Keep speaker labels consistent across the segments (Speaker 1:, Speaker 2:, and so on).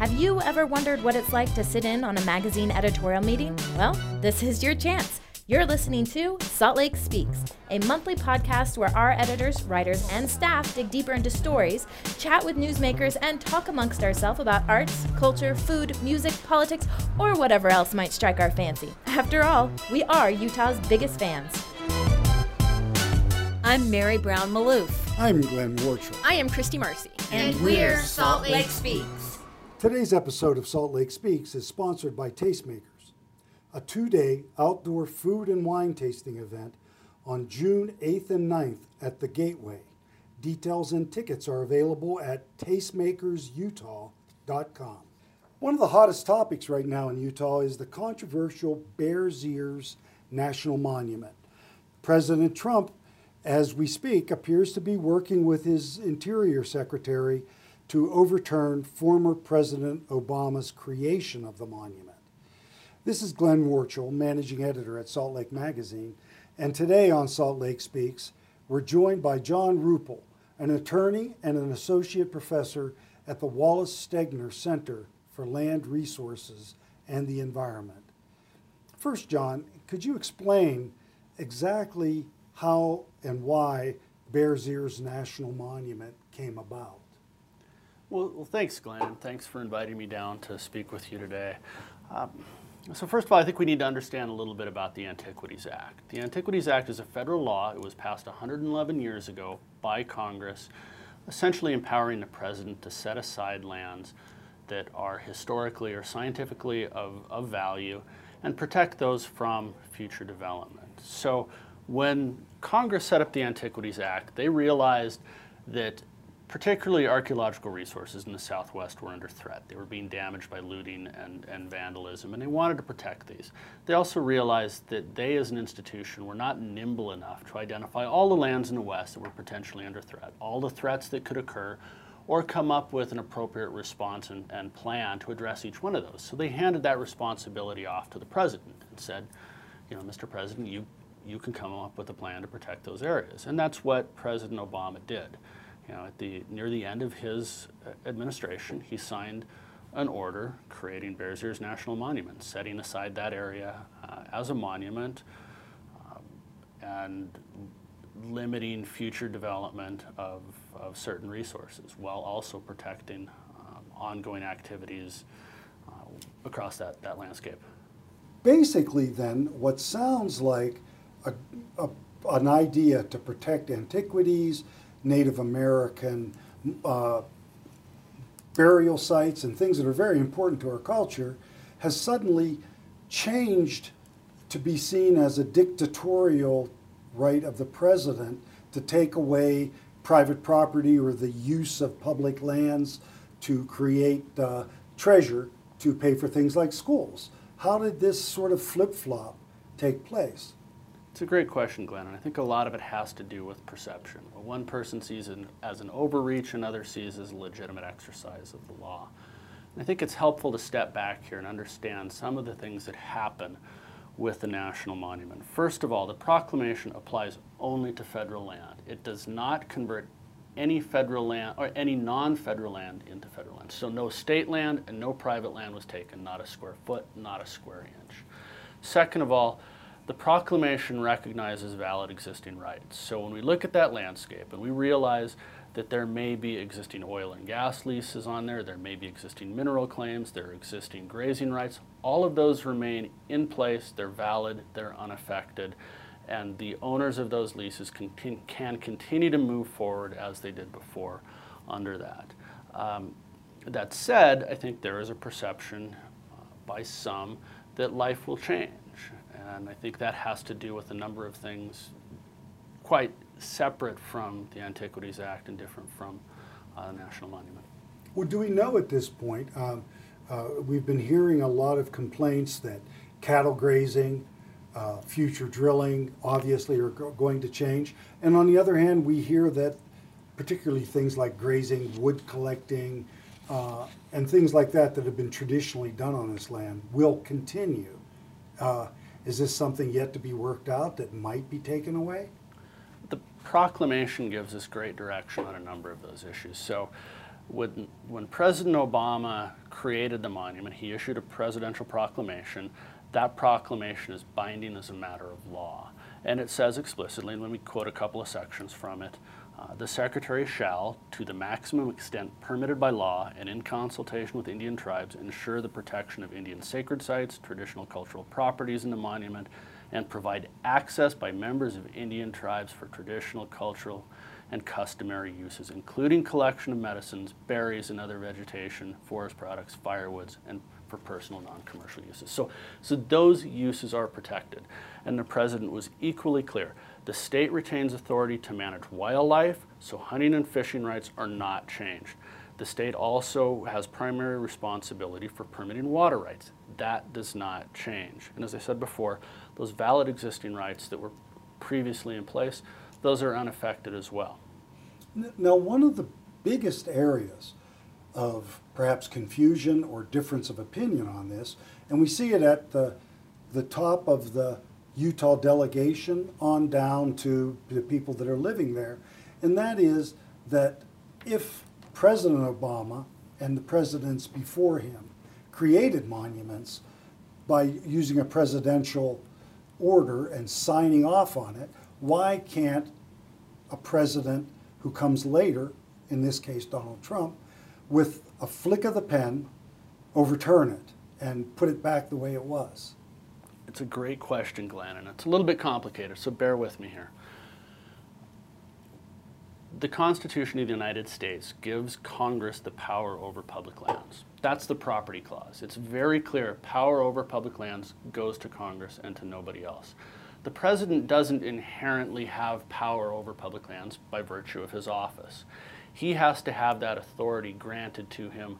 Speaker 1: Have you ever wondered what it's like to sit in on a magazine editorial meeting? Well, this is your chance. You're listening to Salt Lake Speaks, a monthly podcast where our editors, writers, and staff dig deeper into stories, chat with newsmakers, and talk amongst ourselves about arts, culture, food, music, politics, or whatever else might strike our fancy. After all, we are Utah's biggest fans.
Speaker 2: I'm Mary Brown Malouf.
Speaker 3: I'm Glenn Warchol.
Speaker 4: I am Christy Marcy.
Speaker 5: And, and we're Salt Lake Speaks.
Speaker 3: Today's episode of Salt Lake Speaks is sponsored by Tastemakers, a two day outdoor food and wine tasting event on June 8th and 9th at the Gateway. Details and tickets are available at tastemakersutah.com. One of the hottest topics right now in Utah is the controversial Bears Ears National Monument. President Trump as we speak, appears to be working with his Interior Secretary to overturn former President Obama's creation of the monument. This is Glenn Warchol, managing editor at Salt Lake Magazine, and today on Salt Lake Speaks, we're joined by John Ruple, an attorney and an associate professor at the Wallace Stegner Center for Land Resources and the Environment. First, John, could you explain exactly how and why Bears Ears National Monument came about.
Speaker 6: Well, well, thanks, Glenn, thanks for inviting me down to speak with you today. Um, so first of all, I think we need to understand a little bit about the Antiquities Act. The Antiquities Act is a federal law. It was passed 111 years ago by Congress, essentially empowering the president to set aside lands that are historically or scientifically of, of value and protect those from future development. So when Congress set up the Antiquities Act, they realized that particularly archaeological resources in the Southwest were under threat. They were being damaged by looting and, and vandalism, and they wanted to protect these. They also realized that they, as an institution, were not nimble enough to identify all the lands in the West that were potentially under threat, all the threats that could occur, or come up with an appropriate response and, and plan to address each one of those. So they handed that responsibility off to the president and said, you know, Mr. President, you you can come up with a plan to protect those areas. And that's what President Obama did. You know, at the, near the end of his uh, administration, he signed an order creating Bears Ears National Monument, setting aside that area uh, as a monument um, and limiting future development of, of certain resources while also protecting um, ongoing activities uh, across that, that landscape.
Speaker 3: Basically, then, what sounds like a, a, an idea to protect antiquities, Native American uh, burial sites, and things that are very important to our culture, has suddenly changed to be seen as a dictatorial right of the president to take away private property or the use of public lands to create uh, treasure to pay for things like schools. How did this sort of flip flop take place?
Speaker 6: It's a great question, Glenn, and I think a lot of it has to do with perception. One person sees it as an overreach, another sees as a legitimate exercise of the law. And I think it's helpful to step back here and understand some of the things that happen with the National Monument. First of all, the proclamation applies only to federal land. It does not convert any federal land or any non-federal land into federal land. So no state land and no private land was taken, not a square foot, not a square inch. Second of all, the proclamation recognizes valid existing rights. So when we look at that landscape and we realize that there may be existing oil and gas leases on there, there may be existing mineral claims, there are existing grazing rights, all of those remain in place, they're valid, they're unaffected, and the owners of those leases can, can continue to move forward as they did before under that. Um, that said, I think there is a perception uh, by some that life will change and I think that has to do with a number of things quite separate from the Antiquities Act and different from uh, the National Monument.
Speaker 3: Well, do we know at this point? Um, uh, we've been hearing a lot of complaints that cattle grazing, uh, future drilling, obviously, are go going to change. And on the other hand, we hear that particularly things like grazing, wood collecting, uh, and things like that that have been traditionally done on this land will continue. Uh, is this something yet to be worked out that might be taken away?
Speaker 6: The proclamation gives us great direction on a number of those issues. So when, when President Obama created the monument, he issued a presidential proclamation. That proclamation is binding as a matter of law. And it says explicitly, and let me quote a couple of sections from it. Uh, the Secretary shall, to the maximum extent permitted by law and in consultation with Indian tribes, ensure the protection of Indian sacred sites, traditional cultural properties in the monument, and provide access by members of Indian tribes for traditional, cultural, and customary uses, including collection of medicines, berries, and other vegetation, forest products, firewoods, and for personal non-commercial uses. So, so those uses are protected. And the president was equally clear. The state retains authority to manage wildlife, so hunting and fishing rights are not changed. The state also has primary responsibility for permitting water rights. That does not change. And as I said before, those valid existing rights that were previously in place, those are unaffected as well.
Speaker 3: Now, one of the biggest areas of perhaps confusion or difference of opinion on this, and we see it at the, the top of the Utah delegation on down to the people that are living there. And that is that if President Obama and the presidents before him created monuments by using a presidential order and signing off on it, why can't a president who comes later, in this case Donald Trump, with a flick of the pen, overturn it and put it back the way it was?
Speaker 6: It's a great question, Glenn, and it's a little bit complicated, so bear with me here. The Constitution of the United States gives Congress the power over public lands. That's the property clause. It's very clear power over public lands goes to Congress and to nobody else. The president doesn't inherently have power over public lands by virtue of his office. He has to have that authority granted to him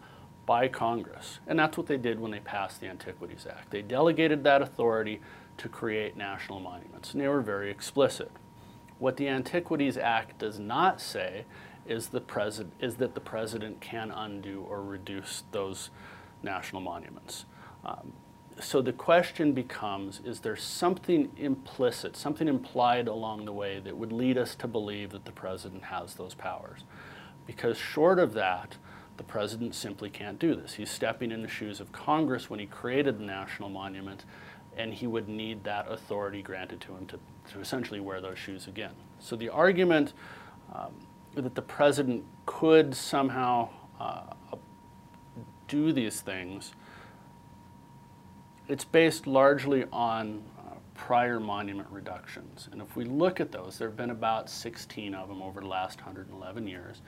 Speaker 6: by Congress. And that's what they did when they passed the Antiquities Act. They delegated that authority to create national monuments, and they were very explicit. What the Antiquities Act does not say is, the is that the president can undo or reduce those national monuments. Um, so the question becomes, is there something implicit, something implied along the way that would lead us to believe that the president has those powers? Because short of that, the president simply can't do this. He's stepping in the shoes of Congress when he created the national monument, and he would need that authority granted to him to, to essentially wear those shoes again. So the argument um, that the president could somehow uh, do these things, it's based largely on uh, prior monument reductions. And if we look at those, there have been about 16 of them over the last 111 years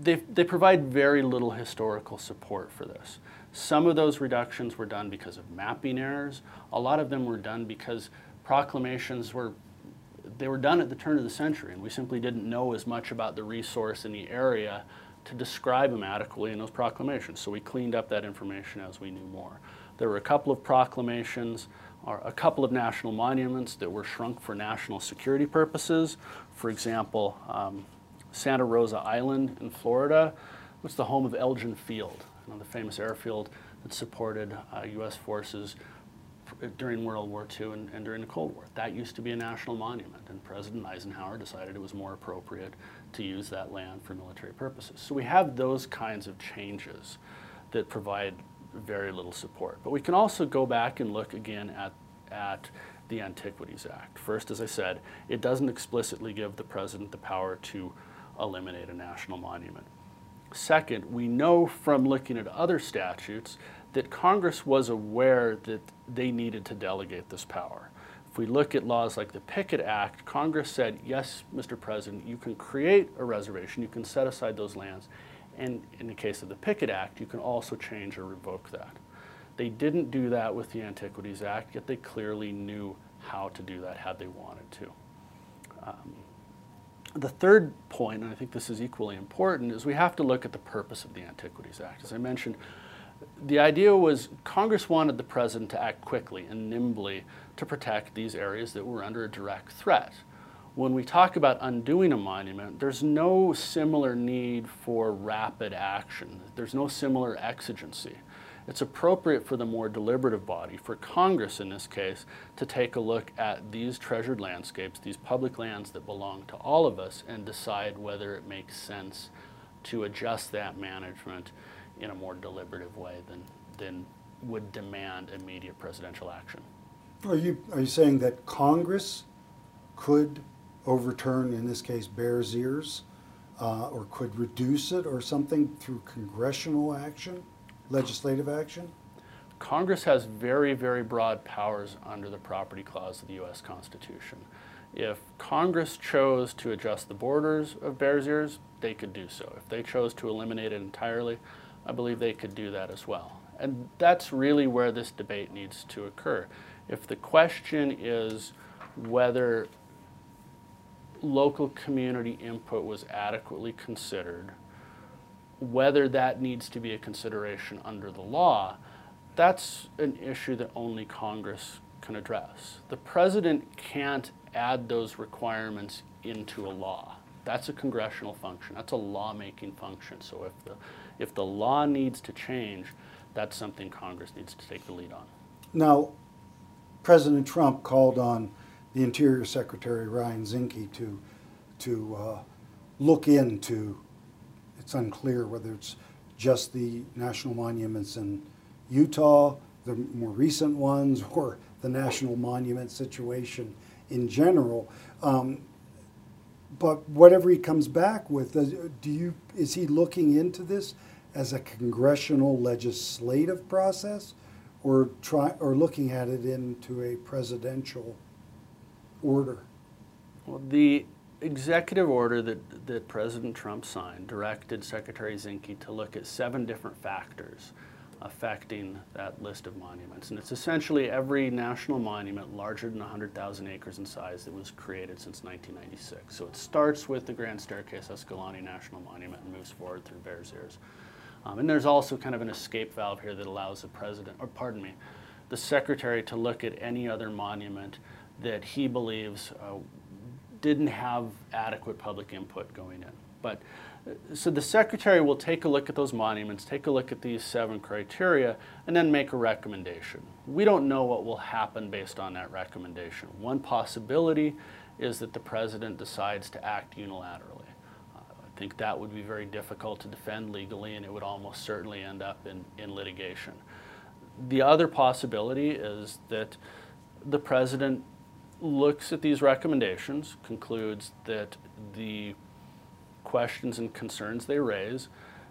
Speaker 6: they, they provide very little historical support for this. Some of those reductions were done because of mapping errors. A lot of them were done because proclamations were they were done at the turn of the century and we simply didn't know as much about the resource in the area to describe them adequately in those proclamations. So we cleaned up that information as we knew more. There were a couple of proclamations or a couple of national monuments that were shrunk for national security purposes. For example, um, Santa Rosa Island in Florida, which is the home of Eglin Field, you know, the famous airfield that supported uh, U.S. forces during World War II and, and, during the Cold War. That used to be a national monument, and President Eisenhower decided it was more appropriate to use that land for military purposes. So we have those kinds of changes that provide very little support. But we can also go back and look again at, at the Antiquities Act. First, as I said, it doesn't explicitly give the president the power to eliminate a national monument. Second, we know from looking at other statutes that Congress was aware that they needed to delegate this power. If we look at laws like the Pickett Act, Congress said, yes, Mr. President, you can create a reservation, you can set aside those lands, and in the case of the Pickett Act, you can also change or revoke that. They didn't do that with the Antiquities Act, yet they clearly knew how to do that had they wanted to. Um, the third point, and I think this is equally important, is we have to look at the purpose of the Antiquities Act. As I mentioned, the idea was Congress wanted the president to act quickly and nimbly to protect these areas that were under a direct threat. When we talk about undoing a monument, there's no similar need for rapid action. There's no similar exigency it's appropriate for the more deliberative body, for Congress in this case, to take a look at these treasured landscapes, these public lands that belong to all of us, and decide whether it makes sense to adjust that management in a more deliberative way than, than would demand immediate presidential action.
Speaker 3: Are you, are you saying that Congress could overturn, in this case, Bears Ears, uh, or could reduce it or something through congressional action, legislative action?
Speaker 6: Congress has very, very broad powers under the property clause of the U.S. Constitution. If Congress chose to adjust the borders of Bears Ears, they could do so. If they chose to eliminate it entirely, I believe they could do that as well. And that's really where this debate needs to occur. If the question is whether local community input was adequately considered, whether that needs to be a consideration under the law, that's an issue that only Congress can address. The president can't add those requirements into a law. That's a congressional function. That's a lawmaking function. So if the, if the law needs to change, that's something Congress needs to take the lead on.
Speaker 3: Now, President Trump called on the Interior Secretary Ryan Zinke to to uh, look into. It's unclear whether it's just the national monuments in Utah, the more recent ones, or the national monument situation in general. Um, but whatever he comes back with, do you is he looking into this as a congressional legislative process, or try or looking at it into a presidential order?
Speaker 6: Well, the executive order that, that President Trump signed directed Secretary Zinke to look at seven different factors affecting that list of monuments. And it's essentially every national monument larger than 100,000 acres in size that was created since 1996. So it starts with the Grand Staircase Escalante National Monument and moves forward through Bears Ears. Um, and there's also kind of an escape valve here that allows the president, or pardon me, the secretary to look at any other monument that he believes uh, didn't have adequate public input going in. But uh, so the secretary will take a look at those monuments, take a look at these seven criteria, and then make a recommendation. We don't know what will happen based on that recommendation. One possibility is that the president decides to act unilaterally. Uh, I think that would be very difficult to defend legally, and it would almost certainly end up in, in litigation. The other possibility is that the president looks at these recommendations, concludes that the questions and concerns they raise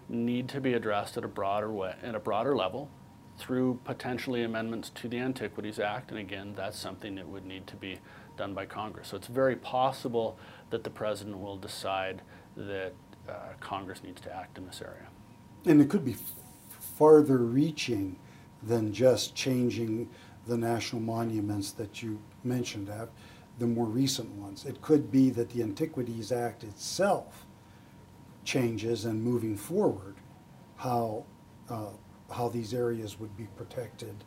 Speaker 6: need to be addressed at a broader way, at a broader level through potentially amendments to the Antiquities Act. And again, that's something that would need to be done by Congress. So it's very possible that the president will decide that uh, Congress needs to act in this area.
Speaker 3: And it could be farther reaching than just changing the national monuments that you mentioned, the more recent ones. It could be that the Antiquities Act itself changes and moving forward how, uh, how these areas would be protected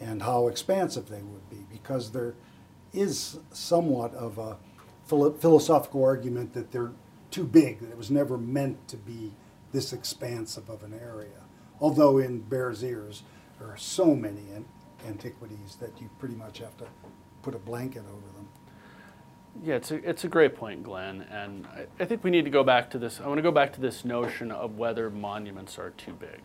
Speaker 3: and how expansive they would be because there is somewhat of a philosophical argument that they're too big, that it was never meant to be this expansive of an area. Although in Bears Ears, there are so many antiquities that you pretty much have to put a blanket over them.
Speaker 6: Yeah, it's a, it's a great point, Glenn. And I, I think we need to go back to this. I want to go back to this notion of whether monuments are too big.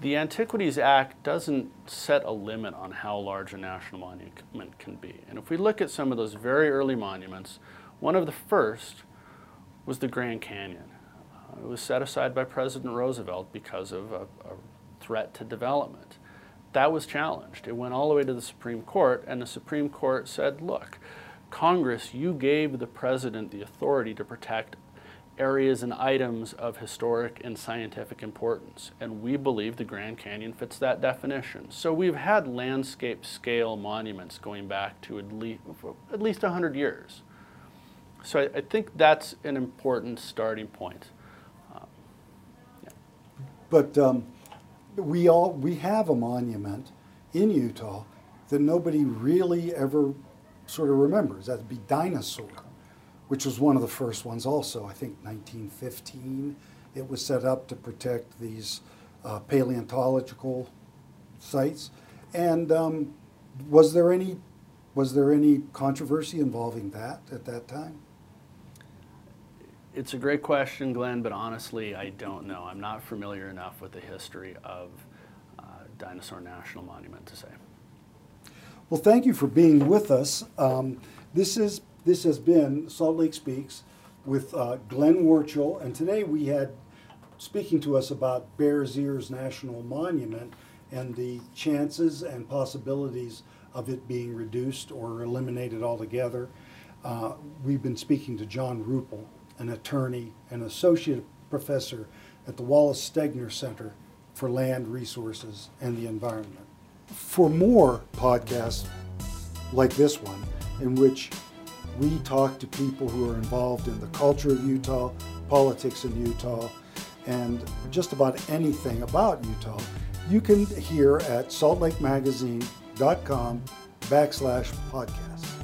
Speaker 6: The Antiquities Act doesn't set a limit on how large a national monument can be. And if we look at some of those very early monuments, one of the first was the Grand Canyon. Uh, it was set aside by President Roosevelt because of a, a threat to development that was challenged. It went all the way to the Supreme Court, and the Supreme Court said, look, Congress, you gave the president the authority to protect areas and items of historic and scientific importance, and we believe the Grand Canyon fits that definition. So we've had landscape scale monuments going back to at least, at least 100 years. So I, I think that's an important starting point. Um,
Speaker 3: yeah. But um, we all we have a monument in Utah that nobody really ever sort of remembers. That'd be Dinosaur, which was one of the first ones. Also, I think 1915. It was set up to protect these uh, paleontological sites. And um, was there any was there any controversy involving that at that time?
Speaker 6: It's a great question, Glenn, but honestly, I don't know. I'm not familiar enough with the history of uh, Dinosaur National Monument to say.
Speaker 3: Well, thank you for being with us. Um, this is this has been Salt Lake Speaks with uh, Glenn Warchol, and today we had speaking to us about Bears Ears National Monument and the chances and possibilities of it being reduced or eliminated altogether. Uh, we've been speaking to John Ruple, an attorney and associate professor at the Wallace Stegner Center for Land Resources and the Environment. For more podcasts like this one, in which we talk to people who are involved in the culture of Utah, politics in Utah, and just about anything about Utah, you can hear at saltlakemagazine.com backslash podcast.